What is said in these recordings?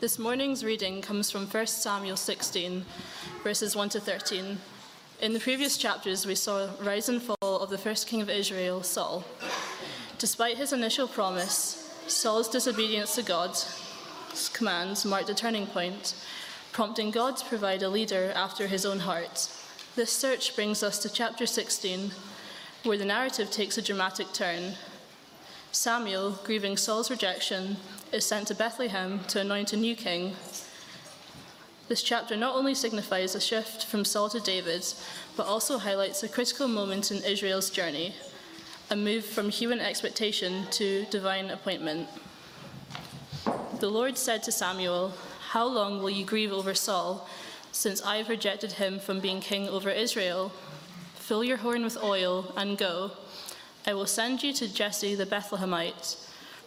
This morning's reading comes from 1 Samuel 16, verses 1 to 13. In the previous chapters, we saw rise and fall of the first king of Israel, Saul. Despite his initial promise, Saul's disobedience to God's commands marked a turning point, prompting God to provide a leader after his own heart. This search brings us to chapter 16, where the narrative takes a dramatic turn. Samuel, grieving Saul's rejection, is sent to Bethlehem to anoint a new king. This chapter not only signifies a shift from Saul to David, but also highlights a critical moment in Israel's journey a move from human expectation to divine appointment. The Lord said to Samuel, How long will you grieve over Saul, since I have rejected him from being king over Israel? Fill your horn with oil and go. I will send you to Jesse the Bethlehemite,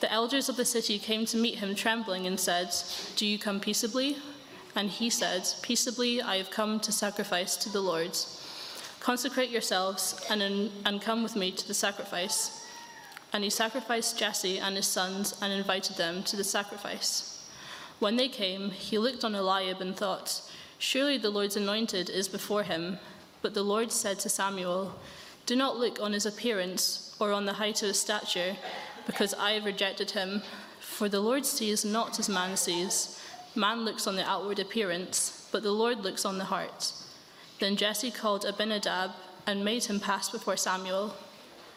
The elders of the city came to meet him trembling and said, Do you come peaceably? And he said, Peaceably I have come to sacrifice to the Lord. Consecrate yourselves and, in, and come with me to the sacrifice. And he sacrificed Jesse and his sons and invited them to the sacrifice. When they came, he looked on Eliab and thought, Surely the Lord's anointed is before him. But the Lord said to Samuel, Do not look on his appearance or on the height of his stature because I have rejected him. For the Lord sees not as man sees. Man looks on the outward appearance, but the Lord looks on the heart. Then Jesse called Abinadab and made him pass before Samuel.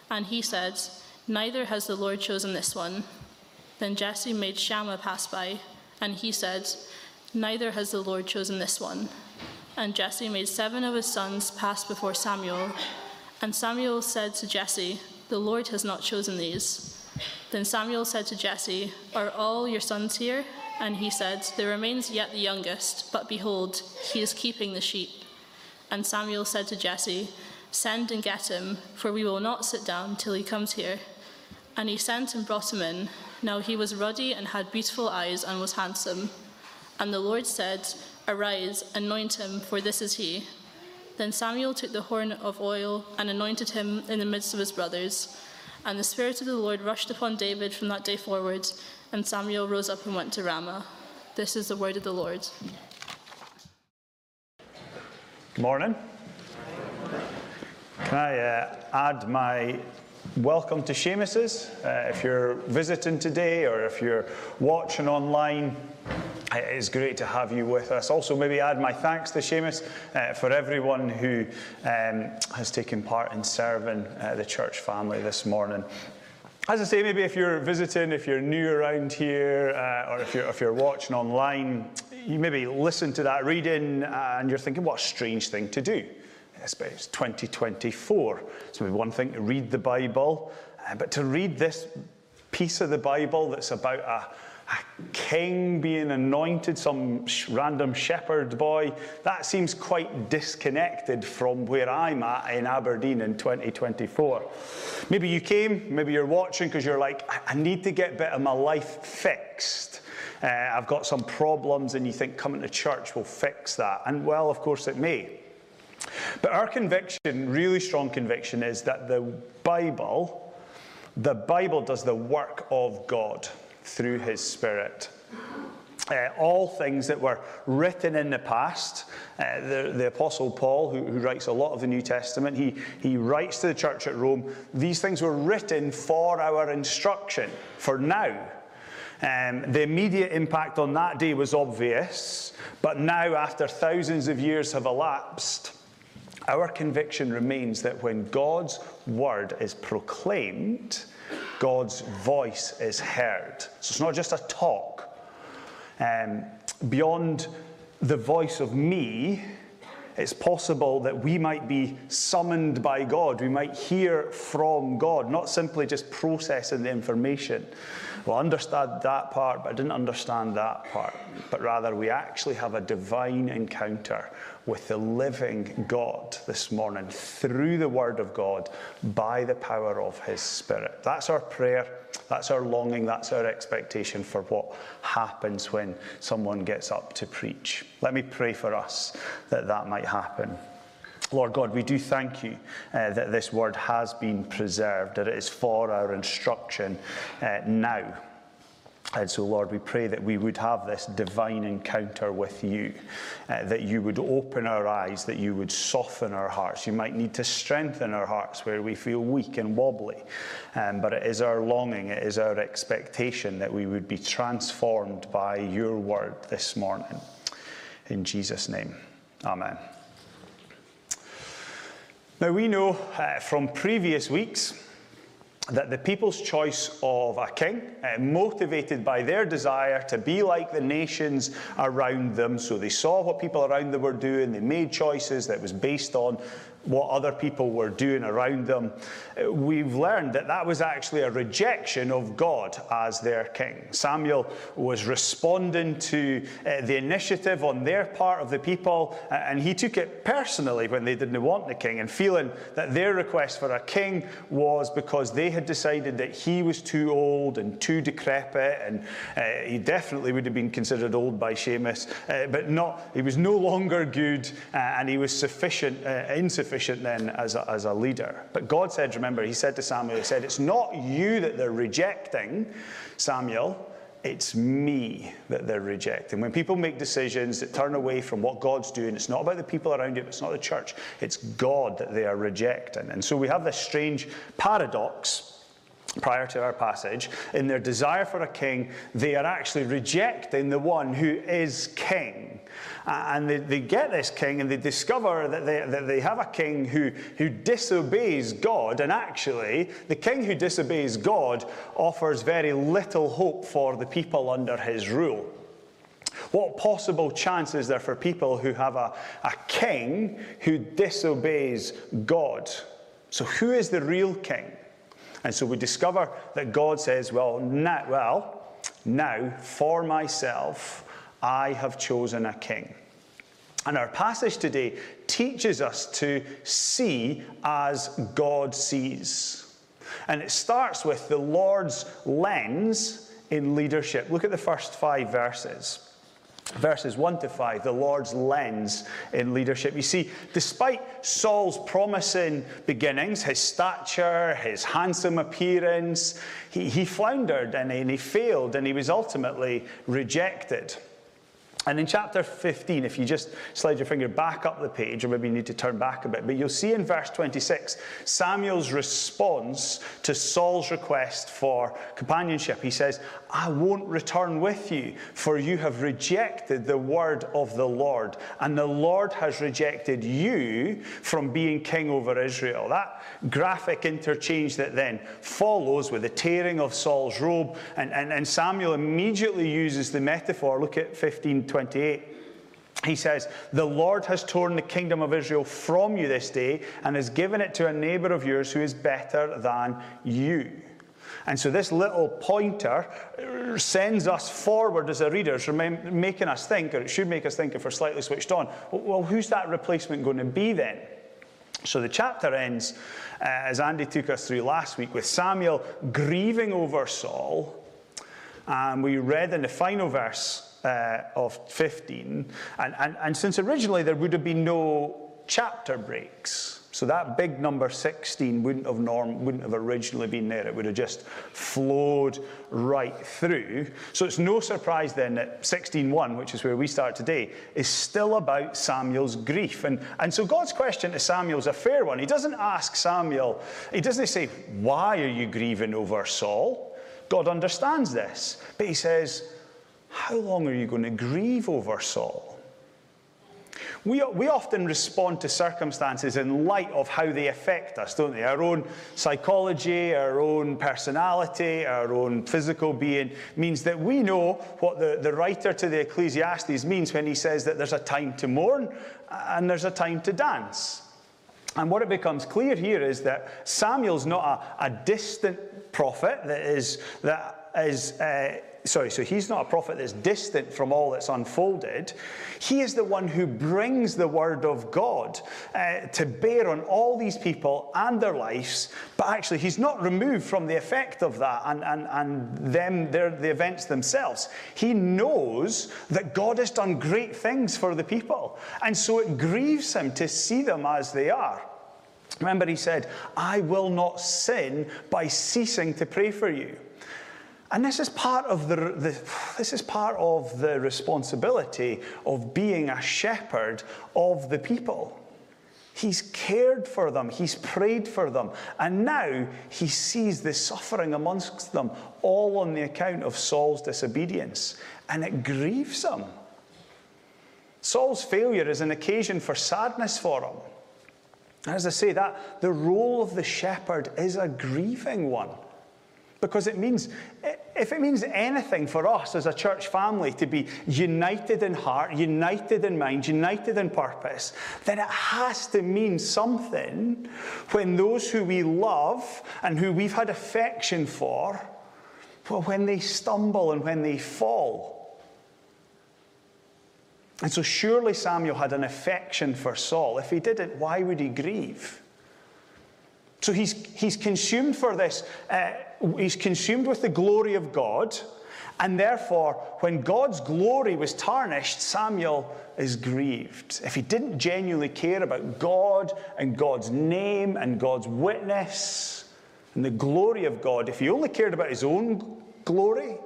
And he said, Neither has the Lord chosen this one. Then Jesse made Shammah pass by, and he said, Neither has the Lord chosen this one. And Jesse made seven of his sons pass before Samuel. And Samuel said to Jesse, The Lord has not chosen these. Then Samuel said to Jesse, Are all your sons here? And he said, There remains yet the youngest, but behold, he is keeping the sheep. And Samuel said to Jesse, Send and get him, for we will not sit down till he comes here. And he sent and brought him in. Now he was ruddy and had beautiful eyes and was handsome. And the Lord said, Arise, anoint him, for this is he. Then Samuel took the horn of oil and anointed him in the midst of his brothers. And the Spirit of the Lord rushed upon David from that day forward, and Samuel rose up and went to Ramah. This is the word of the Lord. Good morning. Can I uh, add my welcome to Seamus's? Uh, if you're visiting today or if you're watching online, it is great to have you with us. Also, maybe add my thanks to Seamus uh, for everyone who um, has taken part in serving uh, the church family this morning. As I say, maybe if you're visiting, if you're new around here, uh, or if you're, if you're watching online, you maybe listen to that reading and you're thinking, what a strange thing to do. It's 2024. It's maybe one thing to read the Bible, uh, but to read this piece of the Bible that's about a a king being anointed, some random shepherd boy, that seems quite disconnected from where I'm at in Aberdeen in 2024. Maybe you came, maybe you're watching because you're like, I need to get a bit of my life fixed. Uh, I've got some problems, and you think coming to church will fix that. And well, of course, it may. But our conviction, really strong conviction, is that the Bible, the Bible does the work of God through his Spirit. Uh, all things that were written in the past. Uh, the, the, Apostle Paul, who, who, writes a lot of the New Testament, he, he writes to the church at Rome, these things were written for our instruction, for now. Um, the immediate impact on that day was obvious, but now, after thousands of years have elapsed, our conviction remains that when God's word is proclaimed, God's voice is heard. So it's not just a talk. Um, beyond the voice of me, It's possible that we might be summoned by God. We might hear from God, not simply just processing the information. Well, I understand that part, but I didn't understand that part. But rather, we actually have a divine encounter with the living God this morning through the Word of God by the power of His Spirit. That's our prayer. That's our longing. That's our expectation for what happens when someone gets up to preach. Let me pray for us that that might happen. Lord God, we do thank you uh, that this word has been preserved, that it is for our instruction uh, now. And so, Lord, we pray that we would have this divine encounter with you, uh, that you would open our eyes, that you would soften our hearts. You might need to strengthen our hearts where we feel weak and wobbly. Um, but it is our longing, it is our expectation that we would be transformed by your word this morning. In Jesus' name, amen. Now, we know uh, from previous weeks that the people's choice of a king, uh, motivated by their desire to be like the nations around them, so they saw what people around them were doing, they made choices that was based on what other people were doing around them, uh, we've learned that that was actually a rejection of God as their king. Samuel was responding to uh, the initiative on their part of the people, uh, and he took it personally when they didn't want the king, and feeling that their request for a king was because they had decided that he was too old and too decrepit, and uh, he definitely would have been considered old by Seamus, uh, but not, he was no longer good, uh, and he was sufficient, insufficient sufficient then as a, as a leader. But God said, remember, He said to Samuel, He said, It's not you that they're rejecting, Samuel. It's me that they're rejecting. When people make decisions that turn away from what God's doing, it's not about the people around you, it's not the church, it's God that they are rejecting. And so we have this strange paradox prior to our passage. In their desire for a king, they are actually rejecting the one who is king. And they, they get this king and they discover that they, that they have a king who, who disobeys God. And actually, the king who disobeys God offers very little hope for the people under his rule. What possible chance is there for people who have a, a king who disobeys God? So, who is the real king? And so we discover that God says, Well, now, well, now for myself, I have chosen a king. And our passage today teaches us to see as God sees. And it starts with the Lord's lens in leadership. Look at the first five verses verses 1 to 5, the Lord's lens in leadership. You see, despite Saul's promising beginnings, his stature, his handsome appearance, he, he floundered and he, and he failed and he was ultimately rejected. And in chapter 15, if you just slide your finger back up the page, or maybe you need to turn back a bit, but you'll see in verse 26 Samuel's response to Saul's request for companionship. He says, I won't return with you, for you have rejected the word of the Lord, and the Lord has rejected you from being king over Israel. That graphic interchange that then follows with the tearing of Saul's robe, and, and, and Samuel immediately uses the metaphor. Look at 15 28. He says, The Lord has torn the kingdom of Israel from you this day and has given it to a neighbor of yours who is better than you. And so this little pointer sends us forward as a reader, making us think, or it should make us think if we're slightly switched on, well, who's that replacement going to be then? So the chapter ends, uh, as Andy took us through last week, with Samuel grieving over Saul. And we read in the final verse uh, of 15. And, and, and since originally there would have been no chapter breaks, so that big number 16 wouldn't have, norm, wouldn't have originally been there. It would have just flowed right through. So it's no surprise then that 16.1, which is where we start today, is still about Samuel's grief. And, and so God's question to Samuel is a fair one. He doesn't ask Samuel, he doesn't say, Why are you grieving over Saul? God understands this. But he says, how long are you going to grieve over Saul? We, we often respond to circumstances in light of how they affect us, don't they? Our own psychology, our own personality, our own physical being means that we know what the, the writer to the Ecclesiastes means when he says that there's a time to mourn and there's a time to dance. And what it becomes clear here is that Samuel's not a, a distant prophet that is, that is uh, sorry, so he's not a prophet that's distant from all that's unfolded. He is the one who brings the word of God uh, to bear on all these people and their lives, but actually he's not removed from the effect of that and, and, and them, the events themselves. He knows that God has done great things for the people, and so it grieves him to see them as they are. Remember, he said, I will not sin by ceasing to pray for you. And this is part of the, the, this is part of the responsibility of being a shepherd of the people. He's cared for them, he's prayed for them, and now he sees the suffering amongst them, all on the account of Saul's disobedience, and it grieves him. Saul's failure is an occasion for sadness for him. As I say, that the role of the shepherd is a grieving one. Because it means, if it means anything for us as a church family to be united in heart, united in mind, united in purpose, then it has to mean something when those who we love and who we've had affection for, well, when they stumble and when they fall. And so surely Samuel had an affection for Saul. If he didn't, why would he grieve? So he's, he's consumed for this, uh, he's consumed with the glory of God. And therefore, when God's glory was tarnished, Samuel is grieved. If he didn't genuinely care about God and God's name and God's witness and the glory of God, if he only cared about his own glory,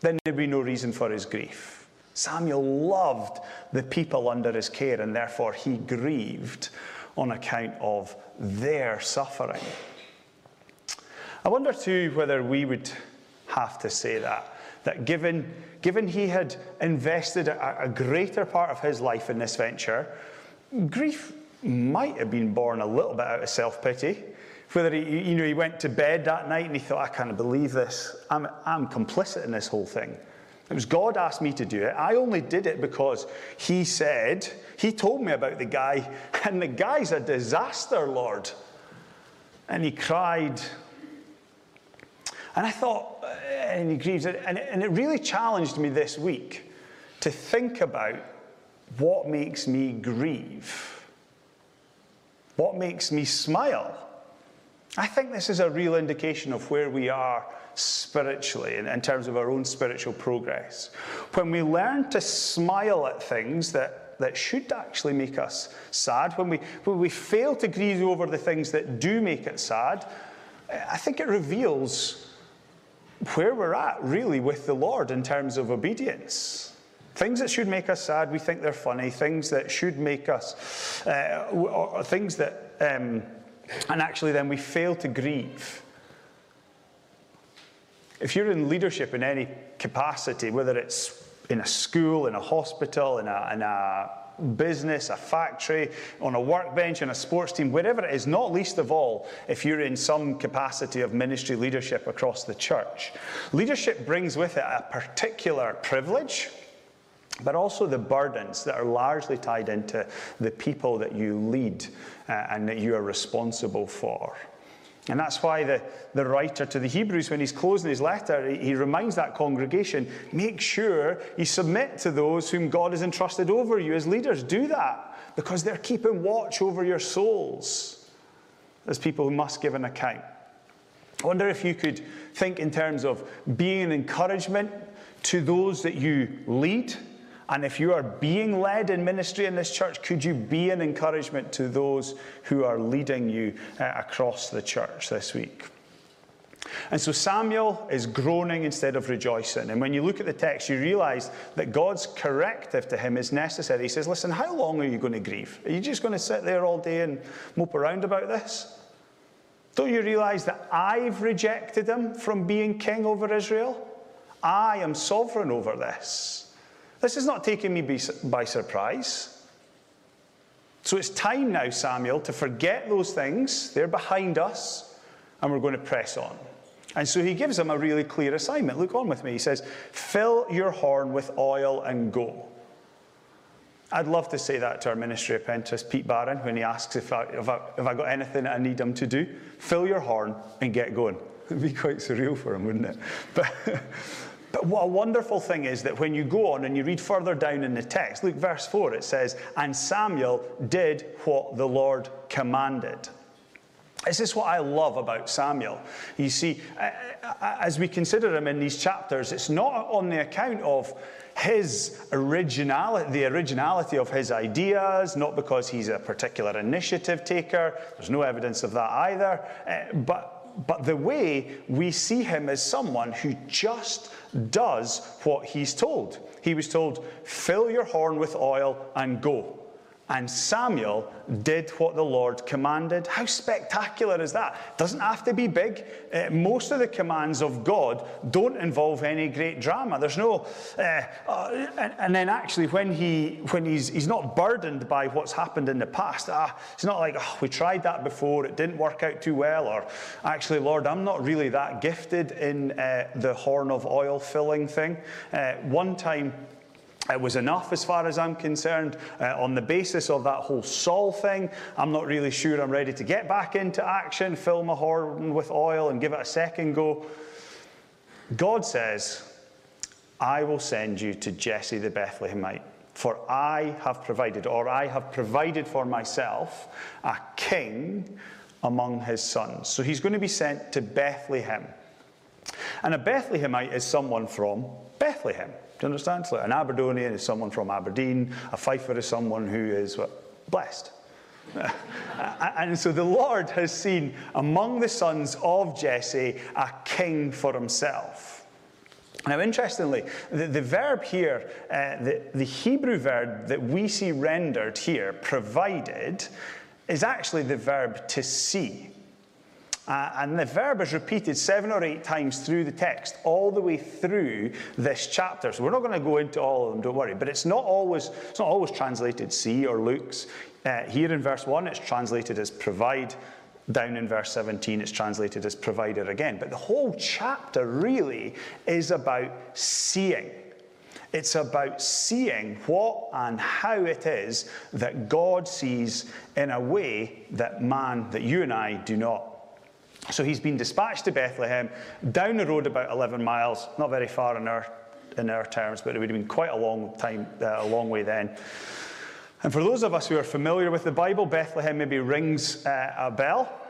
then there'd be no reason for his grief. Samuel loved the people under his care, and therefore he grieved on account of their suffering. I wonder too whether we would have to say that. That given, given he had invested a, a greater part of his life in this venture, grief might have been born a little bit out of self pity. Whether he, you know, he went to bed that night and he thought, I can't believe this. I'm, I'm complicit in this whole thing. It was God asked me to do it. I only did it because He said, He told me about the guy, and the guy's a disaster, Lord. And he cried. And I thought, uh, and he it, and it really challenged me this week to think about what makes me grieve, what makes me smile. I think this is a real indication of where we are spiritually in, in, terms of our own spiritual progress. When we learn to smile at things that, that should actually make us sad, when we, when we fail to grieve over the things that do make it sad, I think it reveals where we're at really with the Lord in terms of obedience. Things that should make us sad, we think they're funny. Things that should make us, uh, things that, um, and actually then we fail to grieve. If you're in leadership in any capacity, whether it's in a school, in a hospital, in a, in a business, a factory, on a workbench, in a sports team, wherever it is, not least of all if you're in some capacity of ministry leadership across the church. Leadership brings with it a particular privilege, but also the burdens that are largely tied into the people that you lead uh, and that you are responsible for. And that's why the, the writer to the Hebrews, when he's closing his letter, he, he reminds that congregation make sure you submit to those whom God has entrusted over you as leaders. Do that because they're keeping watch over your souls as people who must give an account. I wonder if you could think in terms of being an encouragement to those that you lead and if you are being led in ministry in this church, could you be an encouragement to those who are leading you uh, across the church this week? And so Samuel is groaning instead of rejoicing. And when you look at the text, you realize that God's corrective to him is necessary. He says, Listen, how long are you going to grieve? Are you just going to sit there all day and mope around about this? Don't you realize that I've rejected him from being king over Israel? I am sovereign over this. This is not taking me by surprise. So it's time now, Samuel, to forget those things. They're behind us, and we're going to press on. And so he gives him a really clear assignment. Look on with me. He says, Fill your horn with oil and go. I'd love to say that to our ministry apprentice, Pete Barron, when he asks if I, if I, if I got anything I need him to do. Fill your horn and get going. It'd be quite surreal for him, wouldn't it? But, but what a wonderful thing is that when you go on and you read further down in the text, look, verse 4, it says, And Samuel did what the Lord commanded. This is what I love about Samuel. You see, as we consider him in these chapters, it's not on the account of his originality, the originality of his ideas, not because he's a particular initiative taker. There's no evidence of that either. Eh, but, but the way we see him as someone who just does what he's told. He was told, fill your horn with oil and go. And Samuel did what the Lord commanded. How spectacular is that? Doesn't have to be big. Uh, most of the commands of God don't involve any great drama. There's no, uh, uh, and, and, then actually when he when he's he's not burdened by what's happened in the past. Ah, it's not like oh, we tried that before, it didn't work out too well, or actually, Lord, I'm not really that gifted in uh, the horn of oil filling thing. Uh, one time. It was enough as far as I'm concerned. Uh, on the basis of that whole Saul thing, I'm not really sure I'm ready to get back into action, fill my horn with oil, and give it a second go. God says, I will send you to Jesse the Bethlehemite, for I have provided, or I have provided for myself, a king among his sons. So he's going to be sent to Bethlehem. And a Bethlehemite is someone from Bethlehem. Do you understand? So an Aberdonian is someone from Aberdeen, a Fifer is someone who is what? blessed. and so the Lord has seen among the sons of Jesse a king for himself. Now, interestingly, the, the verb here, uh, the, the Hebrew verb that we see rendered here, provided, is actually the verb to see. Uh, and the verb is repeated seven or eight times through the text, all the way through this chapter. So we're not going to go into all of them, don't worry. But it's not always, it's not always translated see or looks. Uh, here in verse 1, it's translated as provide. Down in verse 17, it's translated as provider again. But the whole chapter really is about seeing. It's about seeing what and how it is that God sees in a way that man, that you and I do not. So he's been dispatched to Bethlehem, down the road about 11 miles, not very far in our, in our terms, but it would have been quite a long time, uh, a long way then. And for those of us who are familiar with the Bible, Bethlehem maybe rings uh, a bell.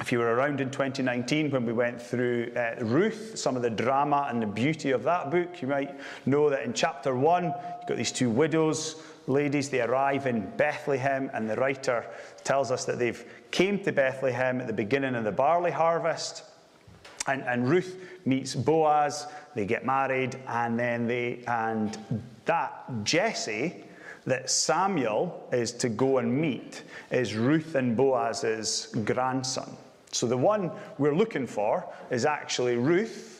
If you were around in 2019 when we went through uh, Ruth, some of the drama and the beauty of that book, you might know that in chapter one, you've got these two widows, ladies, they arrive in Bethlehem, and the writer tells us that they've came to Bethlehem at the beginning of the barley harvest. And, and Ruth meets Boaz, they get married, and then they, and that Jesse, that Samuel is to go and meet, is Ruth and Boaz's grandson. So the one we're looking for is actually Ruth,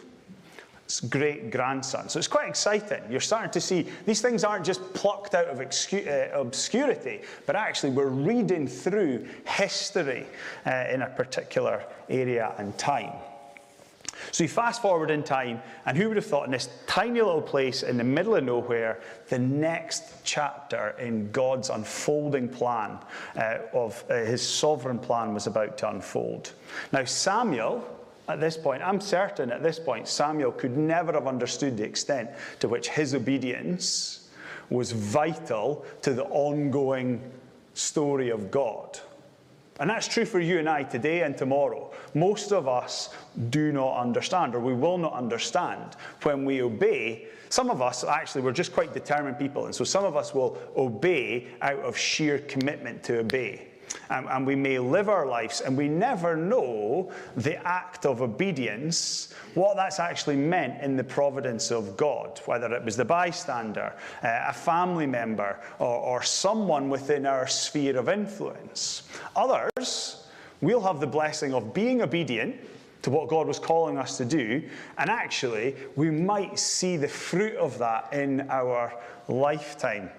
great grandson. So it's quite exciting. You're starting to see these things aren't just plucked out of uh, obscurity, but actually we're reading through history uh, in a particular area and time. So you fast forward in time, and who would have thought in this tiny little place in the middle of nowhere, the next chapter in God's unfolding plan uh, of uh, his sovereign plan was about to unfold. Now, Samuel, at this point, I'm certain at this point, Samuel could never have understood the extent to which his obedience was vital to the ongoing story of God. And that's true for you and I today and tomorrow. Most of us do not understand, or we will not understand when we obey. Some of us, actually, we're just quite determined people, and so some of us will obey out of sheer commitment to obey and, and we may live our lives and we never know the act of obedience, what that's actually meant in the providence of God, whether it was the bystander, uh, a family member, or, or someone within our sphere of influence. Others, we'll have the blessing of being obedient to what God was calling us to do. And actually, we might see the fruit of that in our lifetime.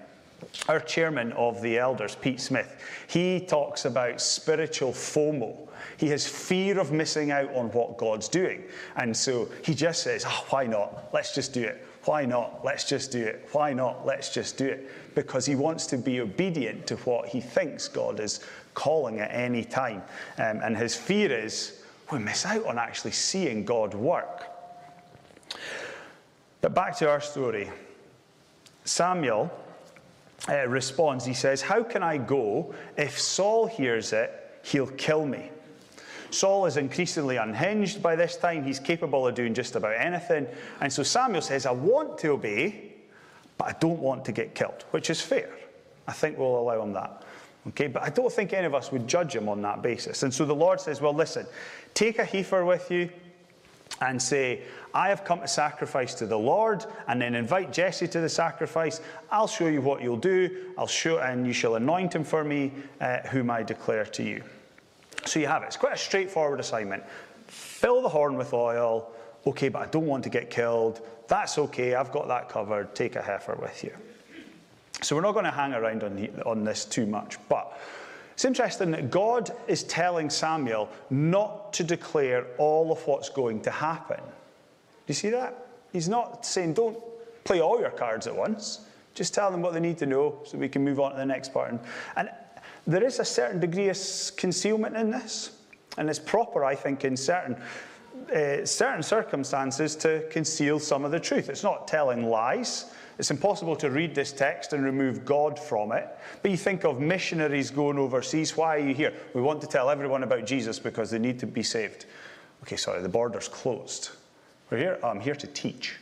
Our chairman of the elders, Pete Smith, he talks about spiritual FOMO. He has fear of missing out on what God's doing. And so he just says, oh, why not? Let's just do it. Why not? Let's just do it. Why not? Let's just do it. Because he wants to be obedient to what he thinks God is calling at any time. Um, and his fear is we miss out on actually seeing God work. But back to our story. Samuel uh, responds. He says, How can I go? If Saul hears it, he'll kill me. Saul is increasingly unhinged by this time. He's capable of doing just about anything. And so Samuel says, I want to obey, but I don't want to get killed, which is fair. I think we'll allow him that. Okay, but I don't think any of us would judge him on that basis. And so the Lord says, Well, listen, take a heifer with you and say, I have come to sacrifice to the Lord, and then invite Jesse to the sacrifice. I'll show you what you'll do. I'll show, and you shall anoint him for me, uh, whom I declare to you. So you have it. It's quite a straightforward assignment. Fill the horn with oil. Okay, but I don't want to get killed. That's okay. I've got that covered. Take a heifer with you. So we're not going to hang around on, on this too much, but it's interesting that God is telling Samuel not to declare all of what's going to happen. Do you see that? He's not saying, don't play all your cards at once. Just tell them what they need to know so we can move on to the next part. And, there is a certain degree of concealment in this. And it's proper, I think, in certain, uh, certain circumstances to conceal some of the truth. It's not telling lies. It's impossible to read this text and remove God from it. But you think of missionaries going overseas. Why are you here? We want to tell everyone about Jesus because they need to be saved. Okay, sorry, the border's closed. We're here. I'm here to teach.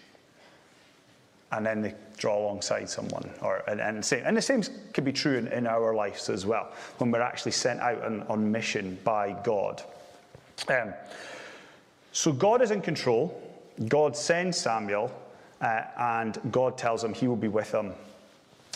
And then they draw alongside someone. Or, and, and, same, and the same could be true in, in our lives as well, when we're actually sent out on, on mission by God. Um, so God is in control. God sends Samuel uh, and God tells him he will be with him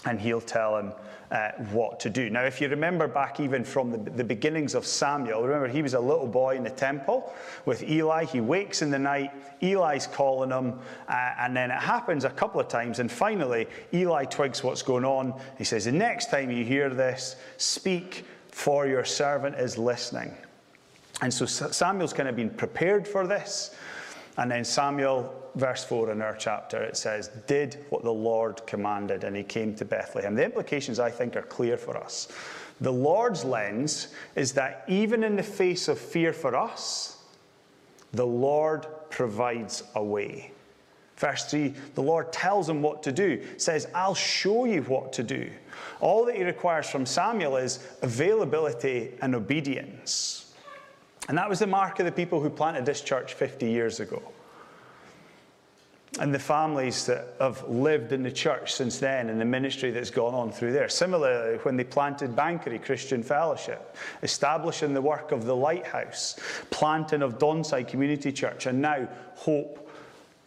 and he'll tell him uh, what to do. Now, if you remember back even from the, the, beginnings of Samuel, remember he was a little boy in the temple with Eli. He wakes in the night, Eli's calling him, uh, and then it happens a couple of times. And finally, Eli twigs what's going on. He says, The next time you hear this, speak, for your servant is listening. And so Samuel's kind of been prepared for this. And then Samuel, verse 4 in our chapter, it says, did what the Lord commanded, and he came to Bethlehem. The implications, I think, are clear for us. The Lord's lens is that even in the face of fear for us, the Lord provides a way. Verse 3 the Lord tells him what to do, says, I'll show you what to do. All that he requires from Samuel is availability and obedience. And that was the mark of the people who planted this church 50 years ago. And the families that have lived in the church since then and the ministry that's gone on through there. Similarly, when they planted Banchory Christian Fellowship, establishing the work of the Lighthouse, planting of Donside Community Church, and now Hope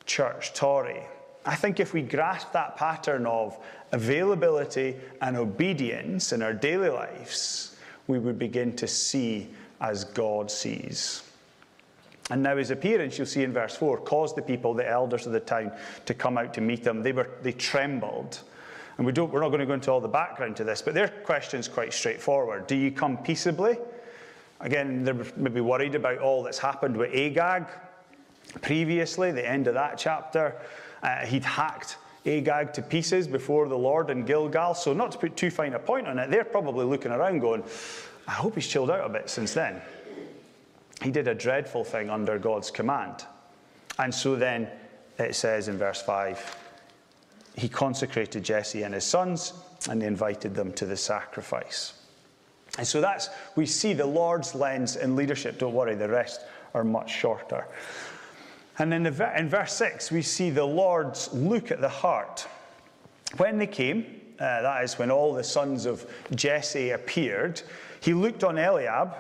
Church, Torry. I think if we grasp that pattern of availability and obedience in our daily lives, we would begin to see as God sees. And now his appearance, you'll see in verse 4, caused the people, the elders of the town, to come out to meet him. They, were, they trembled. And we don't, we're not going to go into all the background to this, but their question's quite straightforward. Do you come peaceably? Again, they're maybe worried about all that's happened with Agag previously, the end of that chapter. Uh, he'd hacked Agag to pieces before the Lord in Gilgal. So, not to put too fine a point on it, they're probably looking around going, I hope he's chilled out a bit since then. He did a dreadful thing under God's command. And so then it says in verse 5 he consecrated Jesse and his sons and invited them to the sacrifice. And so that's, we see the Lord's lens in leadership. Don't worry, the rest are much shorter. And in, the, in verse 6, we see the Lord's look at the heart. When they came, uh, that is when all the sons of Jesse appeared, he looked on Eliab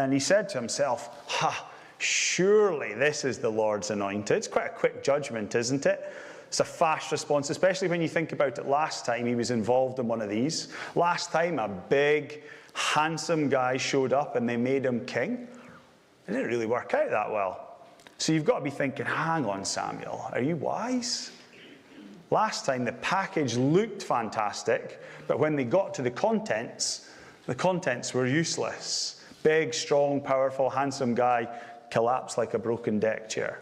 and he said to himself, Ha, surely this is the Lord's anointed. It's quite a quick judgment, isn't it? It's a fast response, especially when you think about it last time he was involved in one of these. Last time, a big, handsome guy showed up and they made him king. It didn't really work out that well. So you've got to be thinking, hang on, Samuel, are you wise? Last time, the package looked fantastic, but when they got to the contents, the contents were useless. Big, strong, powerful, handsome guy collapsed like a broken deck chair.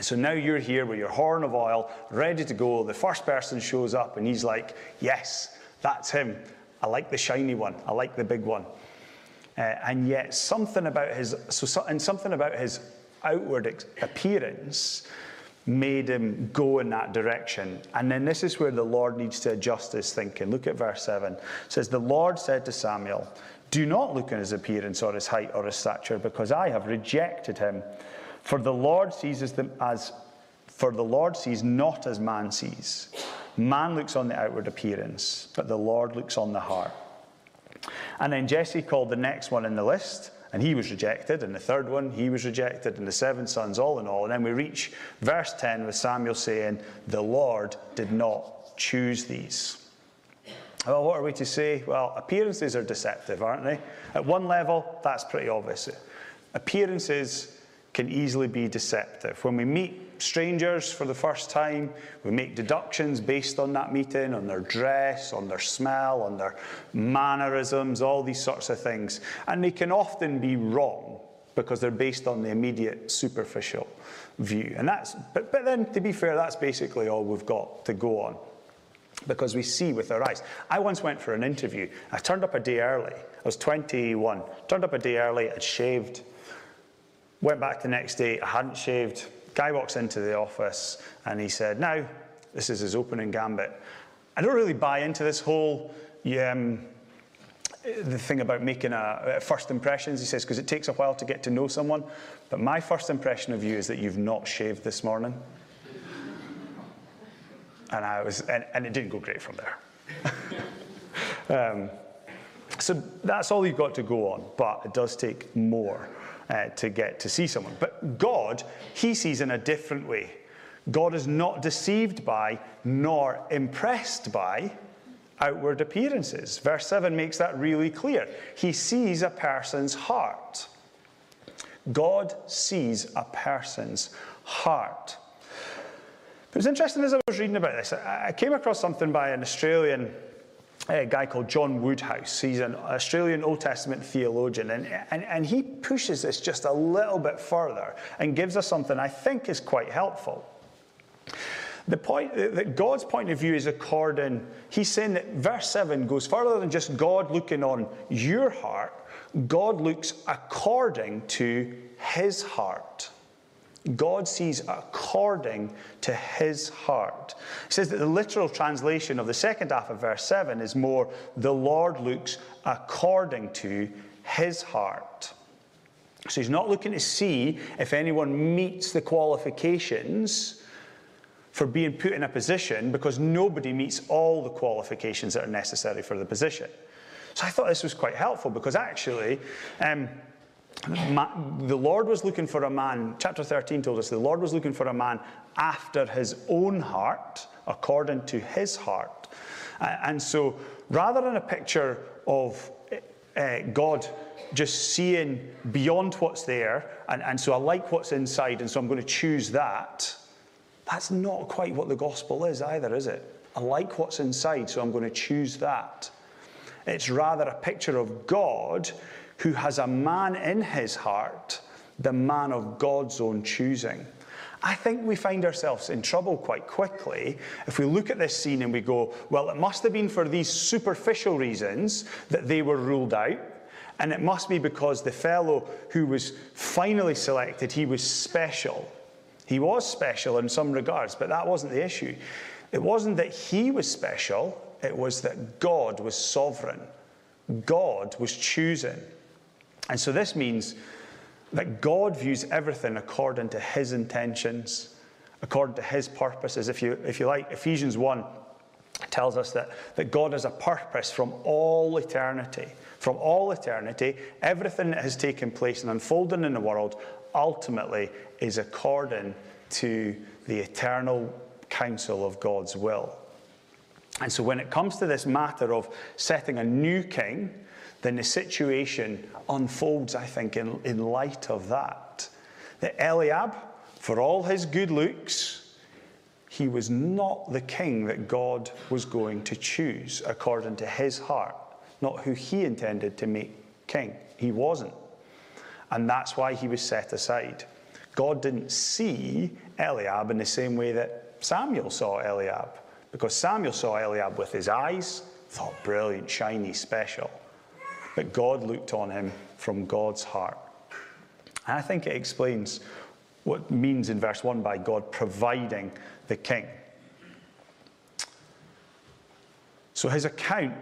So now you're here with your horn of oil, ready to go. The first person shows up and he's like, Yes, that's him. I like the shiny one. I like the big one. Uh, and yet, something about his, so, and something about his outward appearance made him go in that direction. And then this is where the Lord needs to adjust his thinking. Look at verse 7. It says, The Lord said to Samuel, Do not look on his appearance or his height or his stature, because I have rejected him. For the Lord sees them as for the Lord sees not as man sees. Man looks on the outward appearance, but the Lord looks on the heart. And then Jesse called the next one in the list and he was rejected. And the third one, he was rejected. And the seven sons, all in all. And then we reach verse 10 with Samuel saying, The Lord did not choose these. Well, what are we to say? Well, appearances are deceptive, aren't they? At one level, that's pretty obvious. Appearances can easily be deceptive. When we meet strangers for the first time, we make deductions based on that meeting, on their dress, on their smell, on their mannerisms, all these sorts of things. And they can often be wrong because they're based on the immediate superficial view. And that's, but, but then to be fair, that's basically all we've got to go on because we see with our eyes. I once went for an interview. I turned up a day early. I was 21. Turned up a day early, I'd shaved Went back the next day, I hadn't shaved. Guy walks into the office and he said, Now, this is his opening gambit. I don't really buy into this whole um, the thing about making a, first impressions. He says, because it takes a while to get to know someone. But my first impression of you is that you've not shaved this morning. And I was, and, and, it didn't go great from there. um, so that's all you've got to go on, but it does take more uh, to get to see someone. But God, He sees in a different way. God is not deceived by nor impressed by outward appearances. Verse 7 makes that really clear. He sees a person's heart. God sees a person's heart. It was interesting as I was reading about this, I came across something by an Australian a guy called John Woodhouse. He's an Australian Old Testament theologian, and, and, and he pushes this just a little bit further and gives us something I think is quite helpful. The point that God's point of view is according, he's saying that verse 7 goes further than just God looking on your heart, God looks according to his heart. God sees according to his heart. He says that the literal translation of the second half of verse 7 is more, the Lord looks according to his heart. So he's not looking to see if anyone meets the qualifications for being put in a position because nobody meets all the qualifications that are necessary for the position. So I thought this was quite helpful because actually, um, the Lord was looking for a man, chapter 13 told us the Lord was looking for a man after his own heart, according to his heart. And so rather than a picture of uh, God just seeing beyond what's there, and, and so I like what's inside, and so I'm going to choose that, that's not quite what the gospel is either, is it? I like what's inside, so I'm going to choose that. It's rather a picture of God who has a man in his heart, the man of God's own choosing. I think we find ourselves in trouble quite quickly if we look at this scene and we go, well, it must have been for these superficial reasons that they were ruled out. And it must be because the fellow who was finally selected, he was special. He was special in some regards, but that wasn't the issue. It wasn't that he was special, it was that God was sovereign. God was choosing. And so this means that God views everything according to his intentions, according to his purposes. If you, if you like, Ephesians 1 tells us that, that God has a purpose from all eternity. From all eternity, everything that has taken place and unfolding in the world ultimately is according to the eternal counsel of God's will. And so when it comes to this matter of setting a new king, then the situation unfolds, I think, in, in light of that. That Eliab, for all his good looks, he was not the king that God was going to choose according to his heart, not who he intended to make king. He wasn't. And that's why he was set aside. God didn't see Eliab in the same way that Samuel saw Eliab, because Samuel saw Eliab with his eyes, thought brilliant, shiny, special. But God looked on him from God's heart. And I think it explains what means in verse 1 by God providing the king. So his account,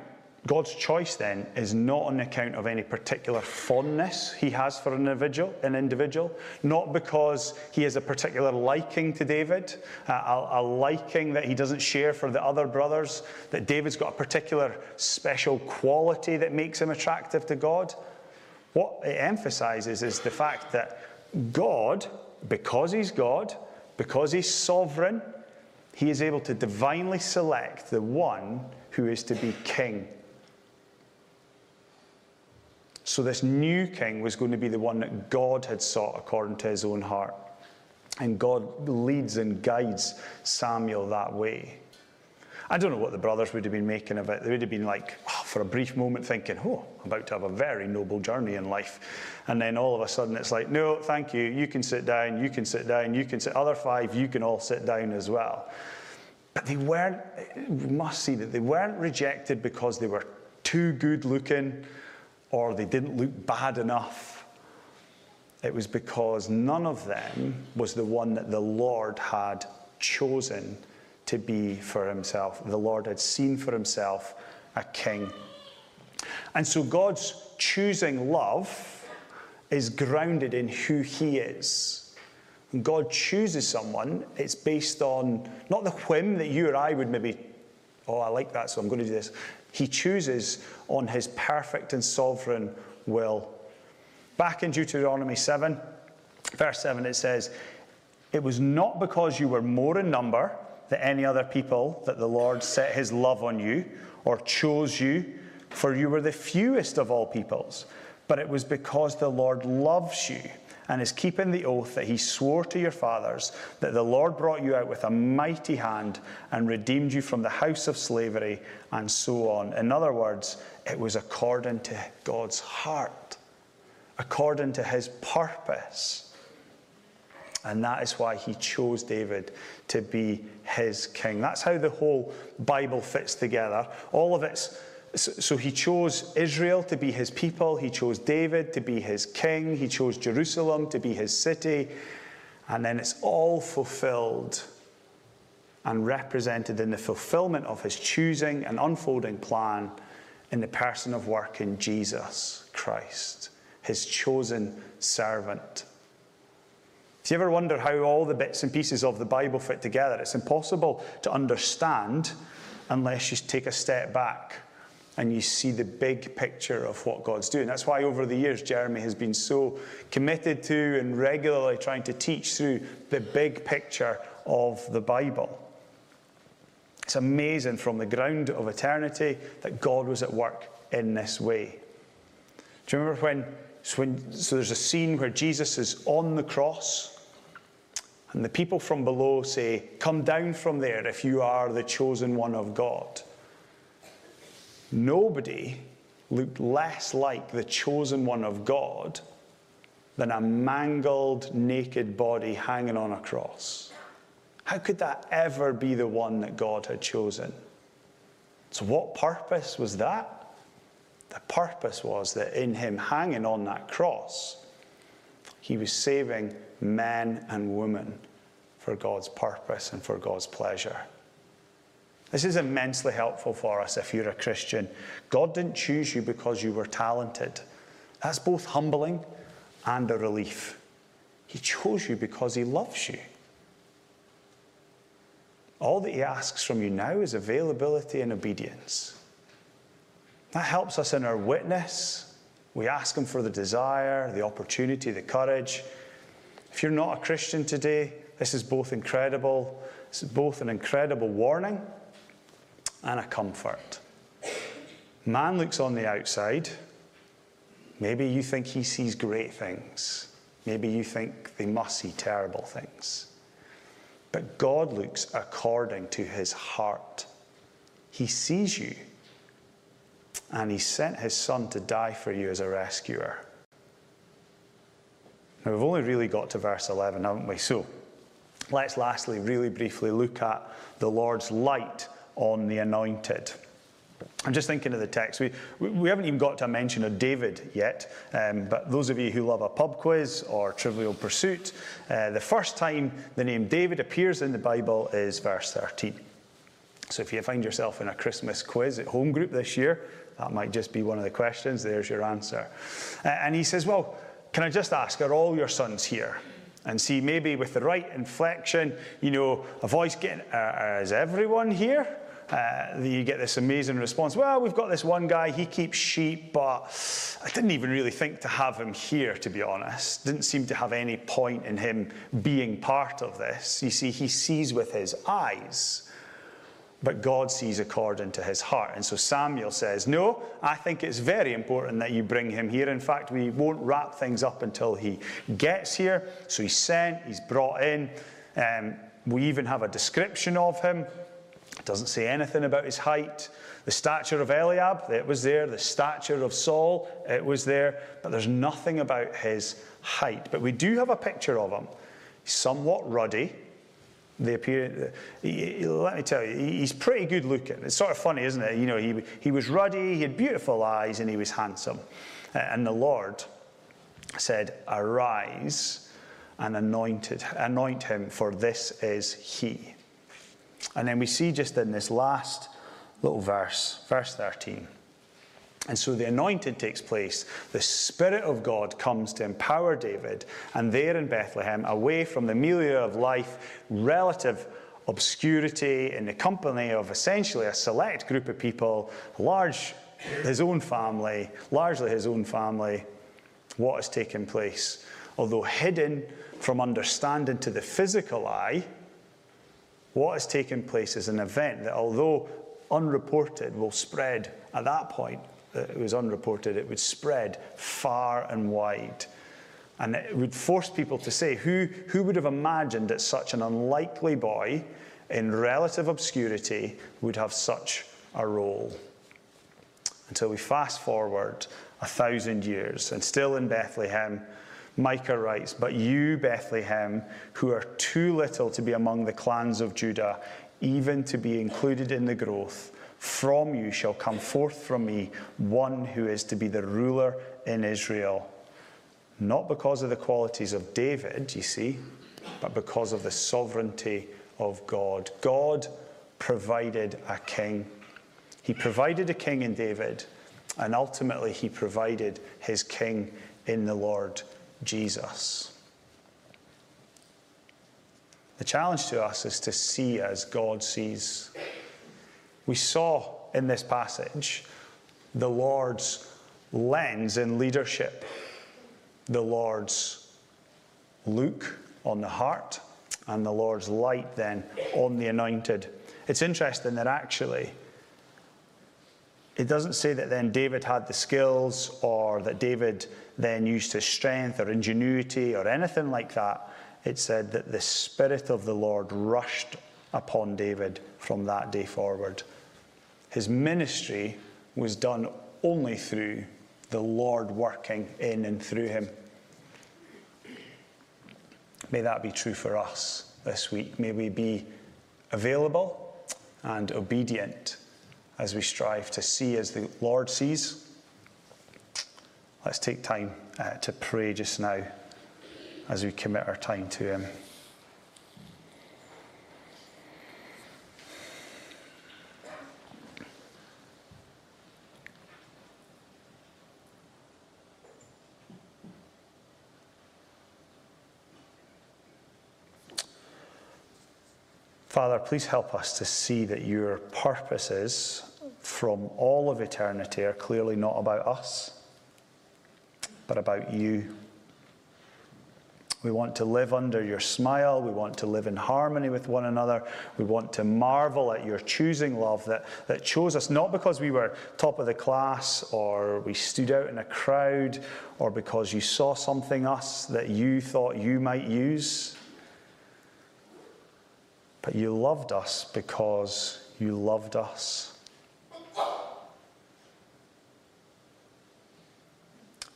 God's choice then, is not on account of any particular fondness he has for an individual, an individual not because he has a particular liking to David, uh, a, a liking that he doesn't share for the other brothers, that David's got a particular special quality that makes him attractive to God. What it emphasizes is the fact that God, because he's God, because he's sovereign, he is able to divinely select the one who is to be king. So, this new king was going to be the one that God had sought according to his own heart. And God leads and guides Samuel that way. I don't know what the brothers would have been making of it. They would have been like, oh, for a brief moment, thinking, oh, I'm about to have a very noble journey in life. And then all of a sudden it's like, no, thank you. You can sit down, you can sit down, you can sit. Other five, you can all sit down as well. But they weren't, we must see that they weren't rejected because they were too good looking or they didn't look bad enough. It was because none of them was the one that the Lord had chosen to be for himself. The Lord had seen for himself a king. And so God's choosing love is grounded in who he is. When God chooses someone, it's based on not the whim that you or I would maybe, oh, I like that, so I'm going to do this. He chooses on his perfect and sovereign will. Back in Deuteronomy 7, verse 7, it says, It was not because you were more in number than any other people that the Lord set his love on you or chose you, for you were the fewest of all peoples. But it was because the Lord loves you and is keeping the oath that he swore to your fathers that the Lord brought you out with a mighty hand and redeemed you from the house of slavery, and so on. In other words, it was according to God's heart, according to his purpose. And that is why he chose David to be his king. That's how the whole Bible fits together. All of it's so he chose Israel to be his people, he chose David to be his king, he chose Jerusalem to be his city, and then it's all fulfilled and represented in the fulfillment of his choosing and unfolding plan in the person of work in Jesus Christ, his chosen servant. If you ever wonder how all the bits and pieces of the Bible fit together, it's impossible to understand unless you take a step back and you see the big picture of what God's doing. That's why over the years Jeremy has been so committed to and regularly trying to teach through the big picture of the Bible. It's amazing from the ground of eternity that God was at work in this way. Do you remember when so, when, so there's a scene where Jesus is on the cross and the people from below say, Come down from there if you are the chosen one of God. Nobody looked less like the chosen one of God than a mangled, naked body hanging on a cross. How could that ever be the one that God had chosen? So, what purpose was that? The purpose was that in him hanging on that cross, he was saving men and women for God's purpose and for God's pleasure. This is immensely helpful for us if you're a Christian. God didn't choose you because you were talented. That's both humbling and a relief. He chose you because He loves you. All that He asks from you now is availability and obedience. That helps us in our witness. We ask Him for the desire, the opportunity, the courage. If you're not a Christian today, this is both incredible, it's both an incredible warning and a comfort. Man looks on the outside. Maybe you think he sees great things. Maybe you think they must see terrible things. But God looks according to his heart. He sees you, and he sent his son to die for you as a rescuer. Now, we've only really got to verse 11, haven't we? So, let's lastly, really briefly, look at the Lord's light on the anointed. I'm just thinking of the text. We, we haven't even got to a mention of David yet, um, but those of you who love a pub quiz or trivial pursuit, uh, the first time the name David appears in the Bible is verse 13. So if you find yourself in a Christmas quiz at home group this year, that might just be one of the questions. There's your answer. Uh, and he says, Well, can I just ask, are all your sons here? And see, maybe with the right inflection, you know, a voice getting, uh, is everyone here? Uh, you get this amazing response. Well, we've got this one guy, he keeps sheep, but I didn't even really think to have him here, to be honest. Didn't seem to have any point in him being part of this. You see, he sees with his eyes but God sees according to his heart. And so Samuel says, No, I think it's very important that you bring him here. In fact, we won't wrap things up until he gets here. So he's sent, he's brought in. Um, we even have a description of him. It doesn't say anything about his height. The stature of Eliab, it was there. The stature of Saul, it was there. But there's nothing about his height. But we do have a picture of him. He's somewhat ruddy. The appearance, let me tell you, he's pretty good looking. It's sort of funny, isn't it? You know, he, he was ruddy, he had beautiful eyes, and he was handsome. And the Lord said, Arise and anointed, anoint him, for this is he. And then we see just in this last little verse, verse 13. And so the anointing takes place. The Spirit of God comes to empower David, and there in Bethlehem, away from the milieu of life, relative obscurity, in the company of essentially a select group of people, large, his own family, largely his own family, what has taken place. Although hidden from understanding to the physical eye, what has taken place is an event that, although unreported, will spread at that point uh, it was unreported, it would spread far and wide. And it would force people to say, who, who would have imagined that such an unlikely boy in relative obscurity would have such a role? Until we fast forward a thousand years, and still in Bethlehem, Micah writes, But you, Bethlehem, who are too little to be among the clans of Judah, even to be included in the growth, from you shall come forth from me one who is to be the ruler in Israel. Not because of the qualities of David, you see, but because of the sovereignty of God. God provided a king. He provided a king in David, and ultimately, he provided his king in the Lord Jesus. The challenge to us is to see as God sees. We saw in this passage the Lord's lens in leadership, the Lord's look on the heart, and the Lord's light then on the anointed. It's interesting that actually it doesn't say that then David had the skills or that David then used his strength or ingenuity or anything like that. It said that the Spirit of the Lord rushed upon David from that day forward. His ministry was done only through the Lord working in and through him. May that be true for us this week. May we be available and obedient as we strive to see as the Lord sees. Let's take time uh, to pray just now as we commit our time to Him. Father, please help us to see that your purposes from all of eternity are clearly not about us, but about you. We want to live under your smile. We want to live in harmony with one another. We want to marvel at your choosing love that, that chose us not because we were top of the class or we stood out in a crowd or because you saw something us that you thought you might use but you loved us because you loved us.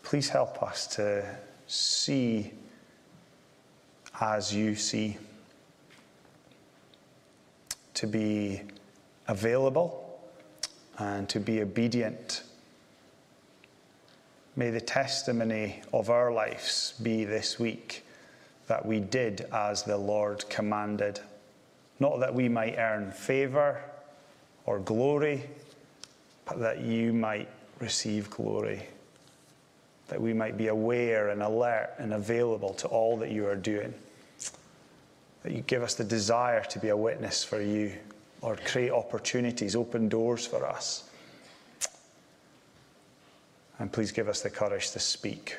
Please help us to see as you see, to be available and to be obedient. May the testimony of our lives be this week that we did as the Lord commanded, not that we might earn favor or glory, but that you might receive glory, that we might be aware and alert and available to all that you are doing that you give us the desire to be a witness for you. Lord, create opportunities, open doors for us. And please give us the courage to speak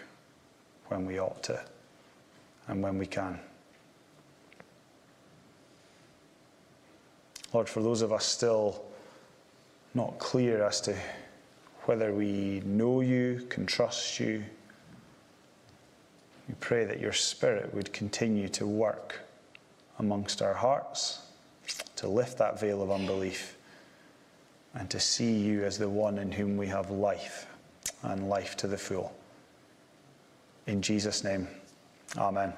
when we ought to and when we can. Lord, for those of us still not clear as to whether we know you, can trust you, we pray that your Spirit would continue to work amongst our hearts, to lift that veil of unbelief, and to see you as the one in whom we have life and life to the full. In Jesus' name, amen.